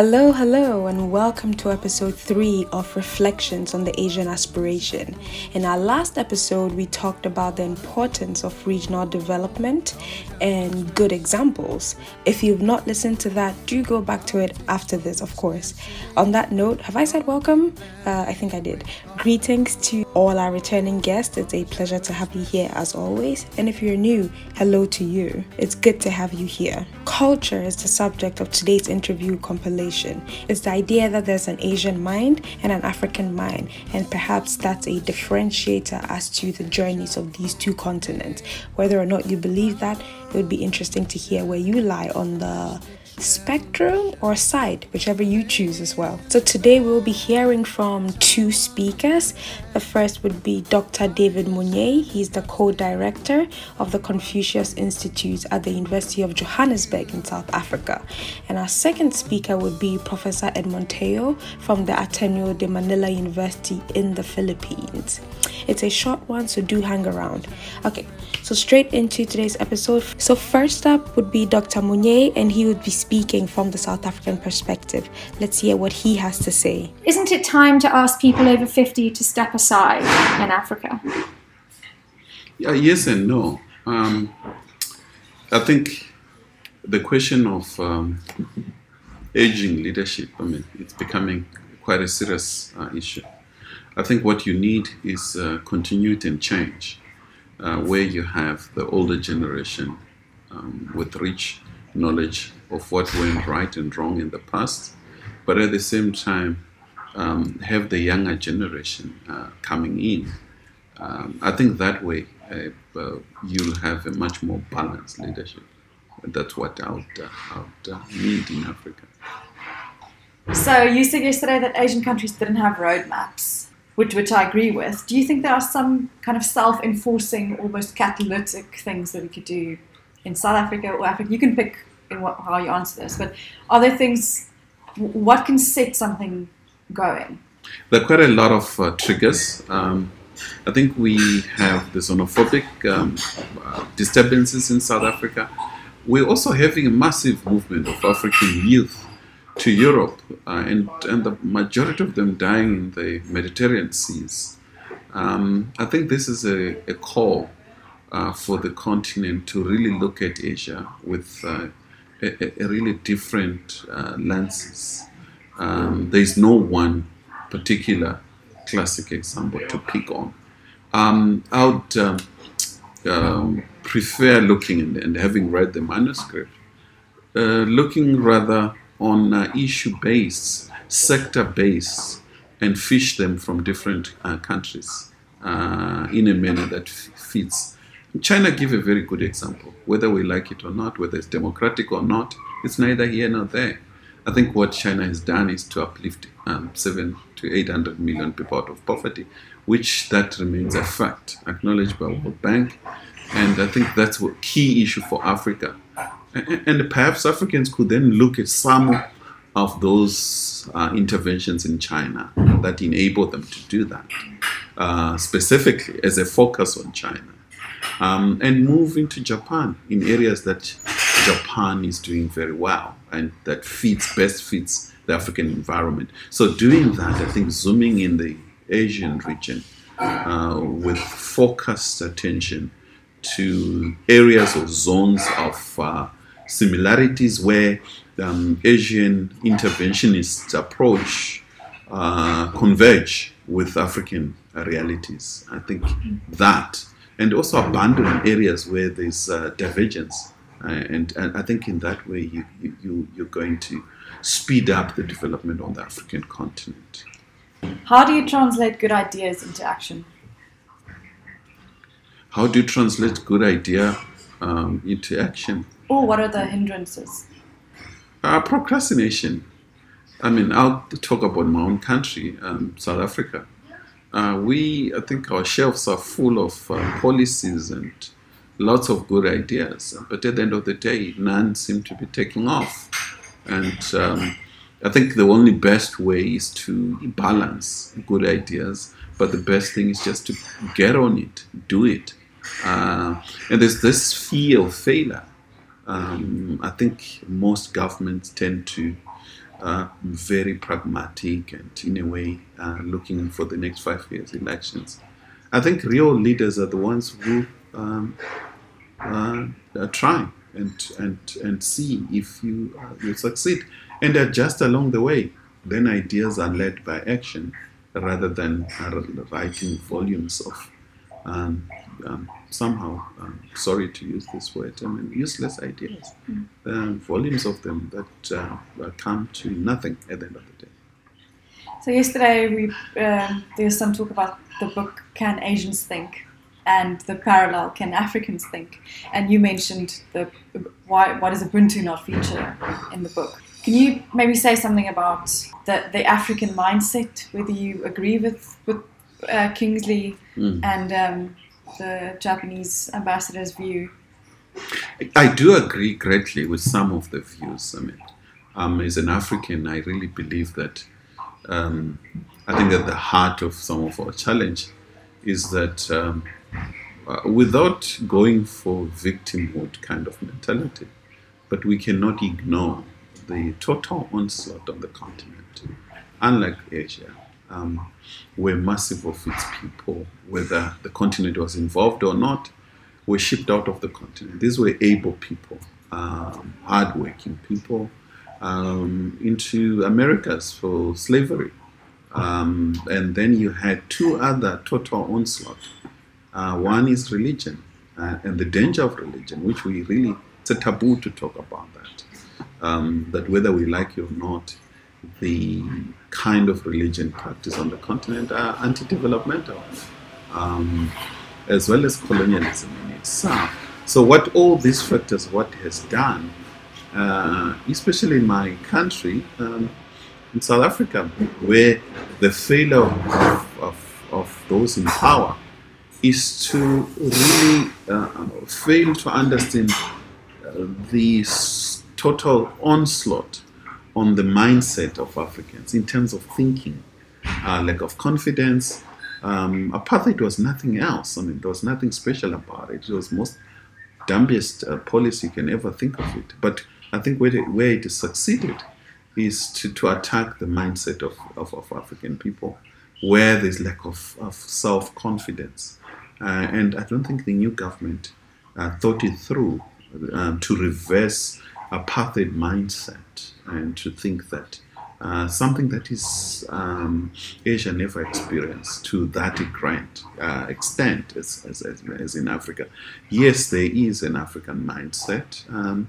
Hello, hello, and welcome to episode 3 of Reflections on the Asian Aspiration. In our last episode, we talked about the importance of regional development and good examples. If you've not listened to that, do go back to it after this, of course. On that note, have I said welcome? Uh, I think I did. Greetings to all our returning guests. It's a pleasure to have you here as always. And if you're new, hello to you. It's good to have you here. Culture is the subject of today's interview compilation It's the idea that there's an Asian mind and an African mind, and perhaps that's a differentiator as to the journeys of these two continents. Whether or not you believe that, it would be interesting to hear where you lie on the spectrum or side, whichever you choose as well. So today we'll be hearing from two speakers. The first would be Dr. David Monyae. He's the co-director of the Confucius Institute at the University of Johannesburg in South Africa. And our second speaker would be Professor Edmund Tayao from the Ateneo de Manila University in the Philippines. It's a short one, so do hang around. Okay, so straight into today's episode. So first up would be Dr. Monyae, and he would be speaking from the South African perspective. Let's hear what he has to say. Isn't it time to ask people over 50 to step aside in Africa? Yeah, yes and no. Um, I think the question of um, aging leadership, I mean, it's becoming quite a serious uh, issue. I think what you need is uh, continuity and change, uh, where you have the older generation um, with rich knowledge of what went right and wrong in the past, but at the same time, um, have the younger generation uh, coming in. Um, I think that way uh, uh, you'll have a much more balanced leadership. That's what I would, uh, I would uh, need in Africa. So you said yesterday that Asian countries didn't have roadmaps, which which I agree with. Do you think there are some kind of self-enforcing, almost catalytic things that we could do in South Africa or Africa? You can pick in what, how you answer this, but are there things? What can set something going? There are quite a lot of uh, triggers. Um, I think we have the xenophobic um, uh, disturbances in South Africa. We're also having a massive movement of African youth to Europe, uh, and, and the majority of them dying in the Mediterranean seas. Um, I think this is a, a call uh, for the continent to really look at Asia with uh, a, a, really different uh, lenses. Um, there is no one particular classic example to pick on. Um, I would um, um prefer looking and, and, having read the manuscript, uh, looking rather on uh, issue based, sector based, and fish them from different uh, countries uh, in a manner that f- fits. China give a very good example. Whether we like it or not, whether it's democratic or not, it's neither here nor there. I think what China has done is to uplift um, seven to eight hundred million people out of poverty, which that remains a fact acknowledged by World Bank, and I think that's a key issue for Africa and perhaps Africans could then look at some of those uh, interventions in China that enable them to do that, uh, specifically as a focus on China, um, and move into Japan in areas that Japan is doing very well and that fits best fits the African environment. So doing that, I think zooming in the Asian region uh, with focused attention to areas or zones of uh, similarities where um, Asian interventionist approach uh, converge with African realities. I think that, and also abandon areas where there's uh, divergence. Uh, and, and, I think in that way you, you, you're going to speed up the development on the African continent. How do you translate good ideas into action? How do you translate good idea um, into action? Or what are the hindrances? Uh, procrastination. I mean, I'll talk about my own country, um, South Africa. Uh, we, I think our shelves are full of uh, policies and lots of good ideas, but at the end of the day, none seem to be taking off. And um, I think the only best way is to balance good ideas, but the best thing is just to get on it, do it. Uh, and there's this fear of failure um, I think most governments tend to very pragmatic and, in a way, uh, looking for the next five years elections. I think real leaders are the ones who um, uh, try and, and, and see if you, uh, you succeed and adjust along the way. Then ideas are led by action rather than writing volumes of um, um, somehow, um, sorry to use this word, I mean, useless ideas. Mm. volumes of them that uh, come to nothing at the end of the day. So yesterday we um, there was some talk about the book "Can Asians Think?" and the parallel "Can Africans Think?" And you mentioned the why why does Ubuntu not feature in the book? Can you maybe say something about the the African mindset? Whether you agree with with uh, Kingsley mm. and um, the Japanese ambassador's view? I do agree greatly with some of the views. I mean, um, as an African, I really believe that um, I think at the heart of some of our challenge is that um, uh, without going for victimhood kind of mentality, but we cannot ignore the total onslaught on the continent. Unlike Asia, um, were massive of its people, whether the continent was involved or not, were shipped out of the continent. These were able people, um, hardworking people, um, into Americas for slavery. Um, and then you had two other total onslaught. Uh, one is religion uh, and the danger of religion, which we really, it's a taboo to talk about that. Um, that whether we like it or not, the kind of religion practiced on the continent are anti-developmental, um, as well as colonialism in itself. So what all these factors, what has done, uh, especially in my country, um, in South Africa, where the failure of, of, of those in power is to really uh, fail to understand uh, the total onslaught on the mindset of Africans in terms of thinking, uh, lack of confidence. Um, apartheid was nothing else. I mean, there was nothing special about it. It was most dumbest uh, policy you can ever think of it. But I think where it, where it succeeded is to, to attack the mindset of, of, of African people, where there's lack of, of self confidence. Uh, and I don't think the new government uh, thought it through um, to reverse apartheid mindset and to think that uh, something that is um, Asia never experienced to that grand uh, extent as, as, as, in Africa. Yes, there is an African mindset. Um,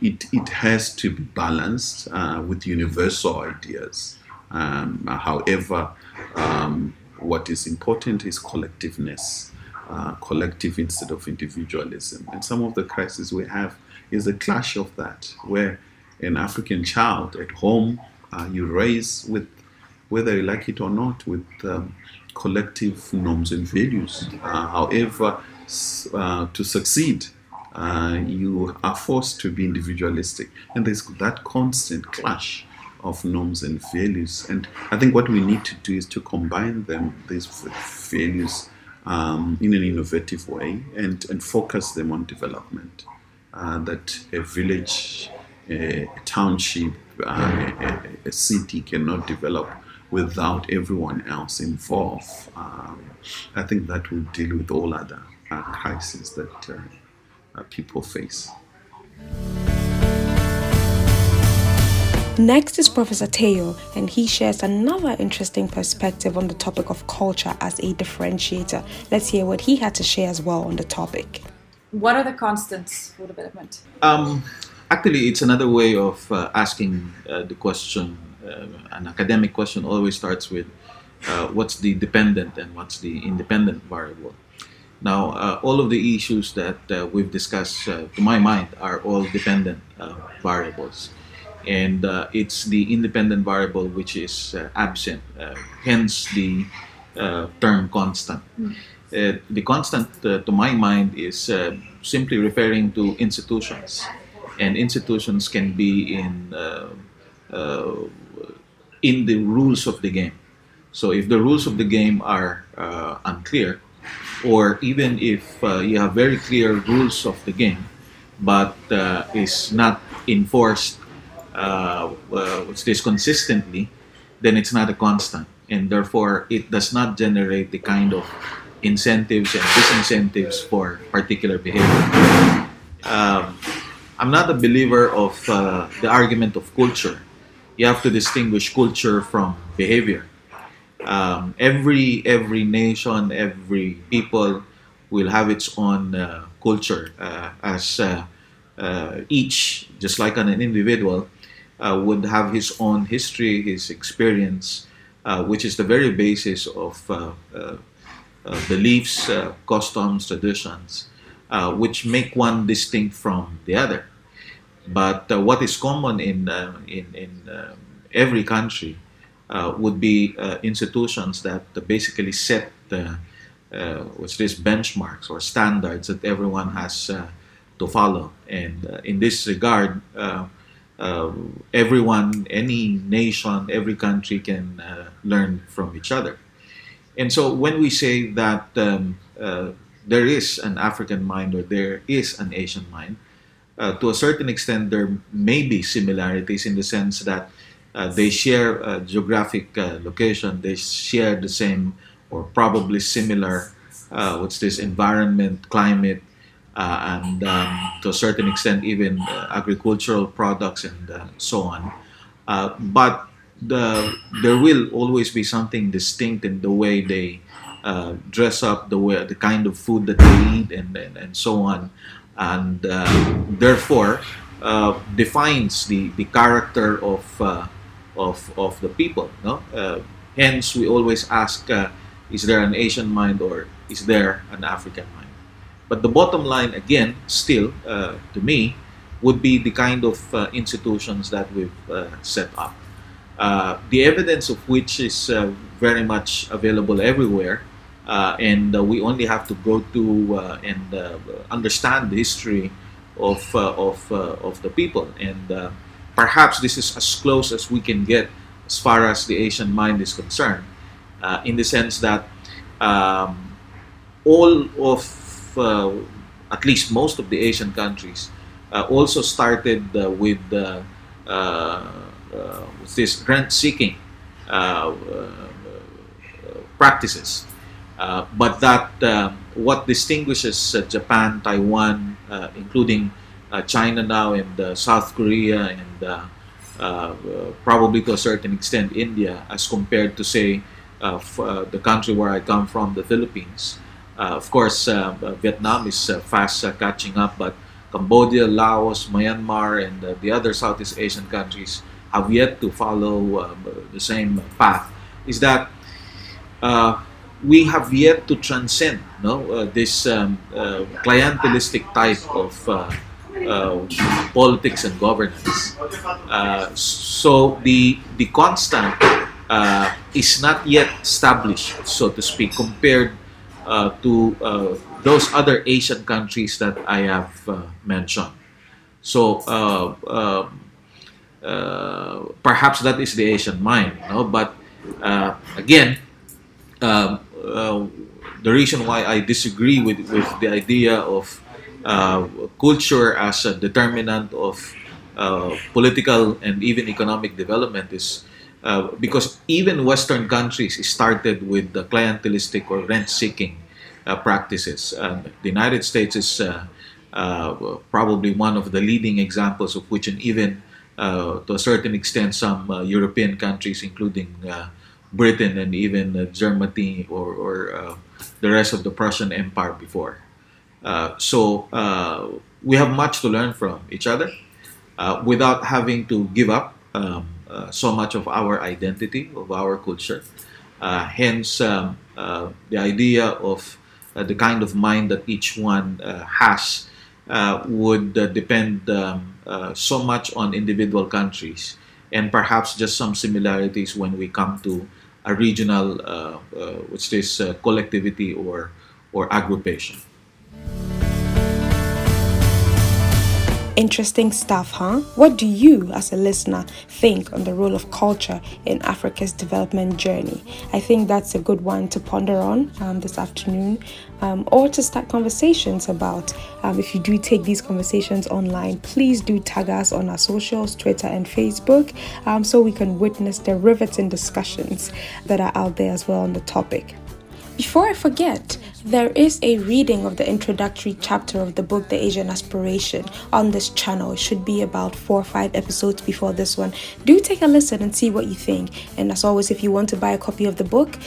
it, it has to be balanced uh, with universal ideas. Um, however, um, what is important is collectiveness, uh, collective instead of individualism. And some of the crises we have is a clash of that, where an African child at home uh, you raise with, whether you like it or not, with um, collective norms and values. Uh, however, uh, to succeed, uh, you are forced to be individualistic, and there's that constant clash of norms and values. And I think what we need to do is to combine them, these values, um, in an innovative way and, and focus them on development that a village, a township, uh, a, a, city cannot develop without everyone else involved. Um, I think that will deal with all other uh, crises that uh, uh, people face. Next is Professor Tayao, and he shares another interesting perspective on the topic of culture as a differentiator. Let's hear what he had to share as well on the topic. What are the constants for development? Um, actually, it's another way of uh, asking uh, the question. Uh, an academic question always starts with uh, what's the dependent and what's the independent variable. Now, uh, all of the issues that uh, we've discussed, to my mind, are all dependent variables. And it's the independent variable which is absent, hence the term constant. Mm. Uh, the constant, uh, to my mind, is uh, simply referring to institutions, and institutions can be in in the rules of the game. So if the rules of the game are unclear, or even if you have very clear rules of the game, but is not enforced uh, this consistently, then it's not a constant, and therefore it does not generate the kind of incentives and disincentives for particular behavior. Um, I'm not a believer of uh, the argument of culture. You have to distinguish culture from behavior. Um, every every nation, every people will have its own uh, culture uh, as uh, uh, each, just like an individual, uh, would have his own history, his experience, which is the very basis of Uh, beliefs, uh, customs, traditions, uh, which make one distinct from the other. But what is common in in, in um, every country uh, would be uh, institutions that basically set uh, what's this benchmarks or standards that everyone has to follow. And in this regard, everyone, any nation, every country can learn from each other. And so when we say that um, uh, there is an African mind or there is an Asian mind, uh, to a certain extent, there may be similarities in the sense that uh, they share geographic uh, location, they share the same or probably similar, uh, what's this, environment, climate, uh, and um, to a certain extent even agricultural products and so on. but the, there will always be something distinct in the way they dress up, the way, the kind of food that they eat, and, and, and so on. And therefore, uh, defines the, the character of uh, of, of the people. No? Uh, hence, we always ask, uh, is there an Asian mind or is there an African mind? But the bottom line, again, still, uh, to me, would be the kind of uh, institutions that we've uh, set up. Uh, the evidence of which is very much available everywhere, and we only have to go to and understand the history of, of, of the people. And perhaps this is as close as we can get as far as the Asian mind is concerned, uh, in the sense that um, all of, uh, at least most of the Asian countries, uh, also started uh, with uh, uh, this rent-seeking uh, uh, practices. Uh, but that um, what distinguishes Japan, Taiwan, including uh, China now and uh, South Korea and uh, probably to a certain extent India as compared to say the country where I come from, the Philippines. of course, Vietnam is fast catching up, but Cambodia, Laos, Myanmar, and the other Southeast Asian countries have yet to follow the same path. Is that uh, we have yet to transcend no, uh, this um, uh, clientelistic type of uh, politics and governance. Uh, so the the constant uh, is not yet established, so to speak, compared uh, to uh, those other Asian countries that I have uh, mentioned. So um, perhaps that is the Asian mind, but again. Um, the reason why I disagree with, with the idea of uh, culture as a determinant of uh, political and even economic development is uh, because even Western countries started with the clientelistic or rent-seeking uh, practices. The United States is uh, probably one of the leading examples of which, and even to a certain extent, some European countries, including Britain and even Germany or, or the rest of the Prussian Empire before. Uh, so uh, we have much to learn from each other uh, without having to give up um, so much of our identity, of our culture. hence, um, the idea of the kind of mind that each one has would depend um, so much on individual countries and perhaps just some similarities when we come to a regional, uh, uh, what's this, uh, collectivity or, or aggregation. Interesting stuff, huh? What do you, as a listener, think on the role of culture in Africa's development journey? I think that's a good one to ponder on um, this afternoon um, or to start conversations about. Um, if you do take these conversations online, please do tag us on our socials, Twitter and Facebook, um, so we can witness the riveting discussions that are out there as well on the topic. Before I forget, there is a reading of the introductory chapter of the book The Asian Aspiration on this channel. It should be about four or five episodes before this one. Do take a listen and see what you think. And as always, if you want to buy a copy of the book,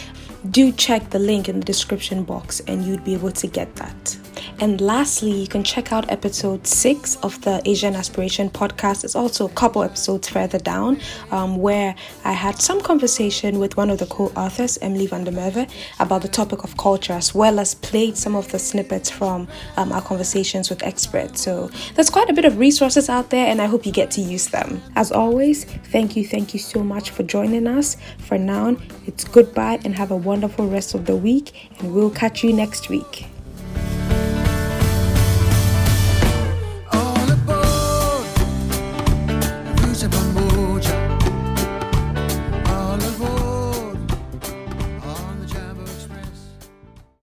do check the link in the description box and you'd be able to get that. And lastly, you can check out episode six of the Asian Aspiration podcast. It's also a couple episodes further down um, where I had some conversation with one of the co authors, Emily van der Merwe, about the topic of culture, as well as played some of the snippets from um, our conversations with experts. So there's quite a bit of resources out there, and I hope you get to use them. As always, thank you, thank you so much for joining us. For now, it's goodbye and have a wonderful rest of the week, and we'll catch you next week.